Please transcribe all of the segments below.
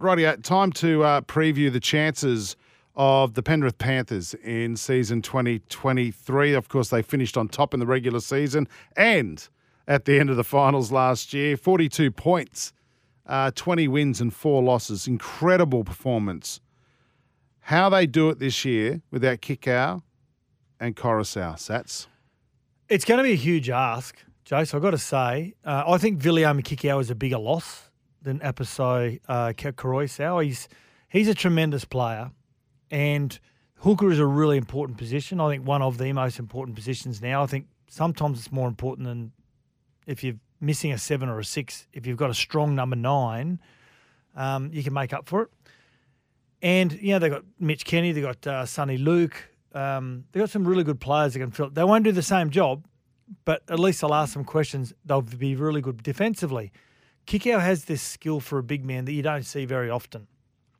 Rightio, time to uh, preview the chances of the Penrith Panthers in season 2023. Of course, they finished on top in the regular season and at the end of the finals last year. 42 points, uh, 20 wins and four losses. Incredible performance. How they do it this year without Kikau and Koroisau, Sats? It's going to be a huge ask, Jace. I've got to say, uh, I think Viliame Kikau is a bigger loss than Apisai uh, Koroisau. He's he's a tremendous player, and hooker is a really important position. I think one of the most important positions now. I think sometimes it's more important than if you're missing a seven or a six. If you've got a strong number nine, um, you can make up for it. And you know they've got Mitch Kenny, they've got uh, Soni Luke, um, they've got some really good players that can fill. They won't do the same job, but at least they'll ask some questions. They'll be really good defensively. Kikau has this skill for a big man that you don't see very often.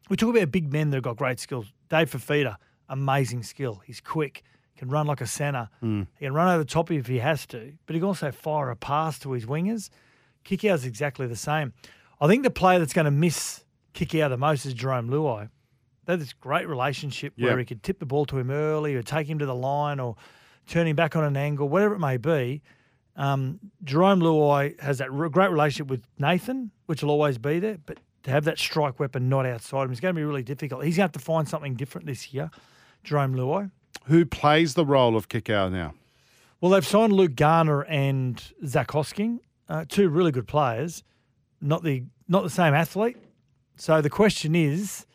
We talk about big men that have got great skills. Dave Fifita, amazing skill. He's quick, can run like a centre. Mm. He can run over the top if he has to, but he can also fire a pass to his wingers. Kikau's exactly the same. I think the player that's going to miss Kikau the most is Jarome Luai. They have this great relationship yep. where he could tip the ball to him early or take him to the line or turn him back on an angle, whatever it may be. Um, Jarome Luai has that great relationship with Nathan, which will always be there, but to have that strike weapon not outside him is going to be really difficult. He's going to have to find something different this year, Jarome Luai. Who plays the role of Kikau now? Well, they've signed Luke Garner and Zac Hosking, uh, two really good players, not the not the same athlete. So the question is,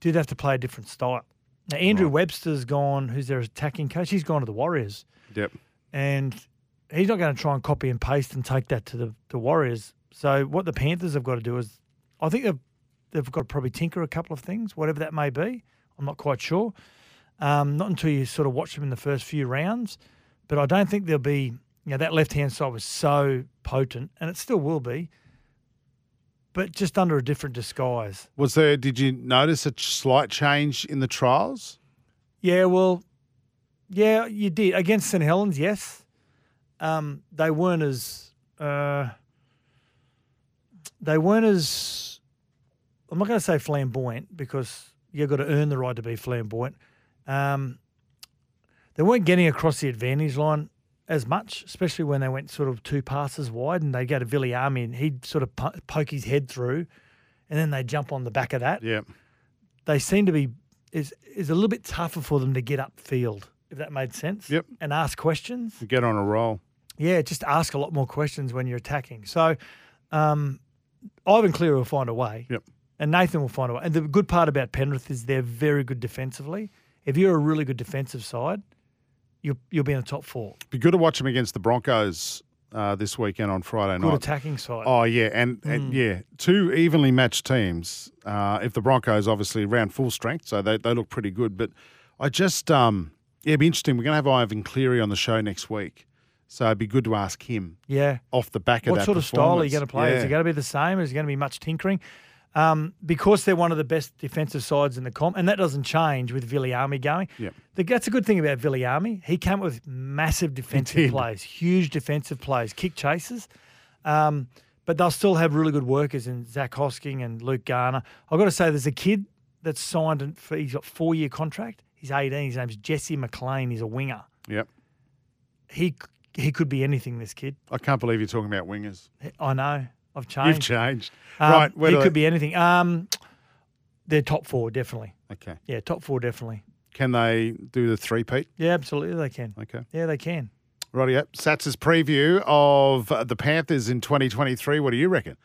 did have to play a different style? Now Andrew right. Webster's gone, who's their attacking coach. He's gone to the Warriors. Yep. And he's not going to try and copy and paste and take that to the, the Warriors. So what the Panthers have got to do is, I think they've they've got to probably tinker a couple of things, whatever that may be. I'm not quite sure. Um, not until you sort of watch them in the first few rounds, but I don't think there'll be. You know, that left hand side was so potent, and it still will be, but just under a different disguise. Was there? Did you notice a slight change in the trials? Yeah, well, yeah, you did against St Helens. Yes, um, they weren't as uh, they weren't as I'm not going to say flamboyant because you've got to earn the right to be flamboyant. Um, they weren't getting across the advantage line as much, especially when they went sort of two passes wide and they go to Viliame and he'd sort of po- poke his head through and then they jump on the back of that. Yeah. They seem to be is is a little bit tougher for them to get upfield, if that made sense. Yep. And ask questions. Get on a roll. Yeah, just ask a lot more questions when you're attacking. So um, Ivan Cleary will find a way. Yep. And Nathan will find a way. And the good part about Penrith is they're very good defensively. If you're a really good defensive side, you'll, you'll be in the top four. Be good to watch them against the Broncos uh, this weekend on Friday night. good night. attacking side. Oh yeah, and, mm. and yeah, two evenly matched teams. Uh, if the Broncos obviously ran full strength, so they, they look pretty good. But I just um, yeah, it'd be interesting. We're going to have Ivan Cleary on the show next week. So it'd be good to ask him. Yeah. Off the back of what that. What sort of style are you going to play? Yeah. Is it going to be the same? Is it going to be much tinkering? Um, because they're one of the best defensive sides in the comp, and that doesn't change with Viliame going. Yep. that's a good thing about Viliame. He came up with massive defensive plays, huge defensive plays, kick chases. Um, but they'll still have really good workers in Zac Hosking and Luke Garner. I've got to say, there's a kid that's signed for he's got four year contract. He's 18. His name's Jesse McLean. He's a winger. Yep. He he could be anything. This kid. I can't believe you're talking about wingers. I know. I've changed. You've changed. Um, right. He could they... be anything. Um, they're top four, definitely. Okay. Yeah, top four, definitely. Can they do the three-peat? Yeah, absolutely, they can. Okay. Yeah, they can. Righty up. Sats's preview of the Panthers in 2023. What do you reckon?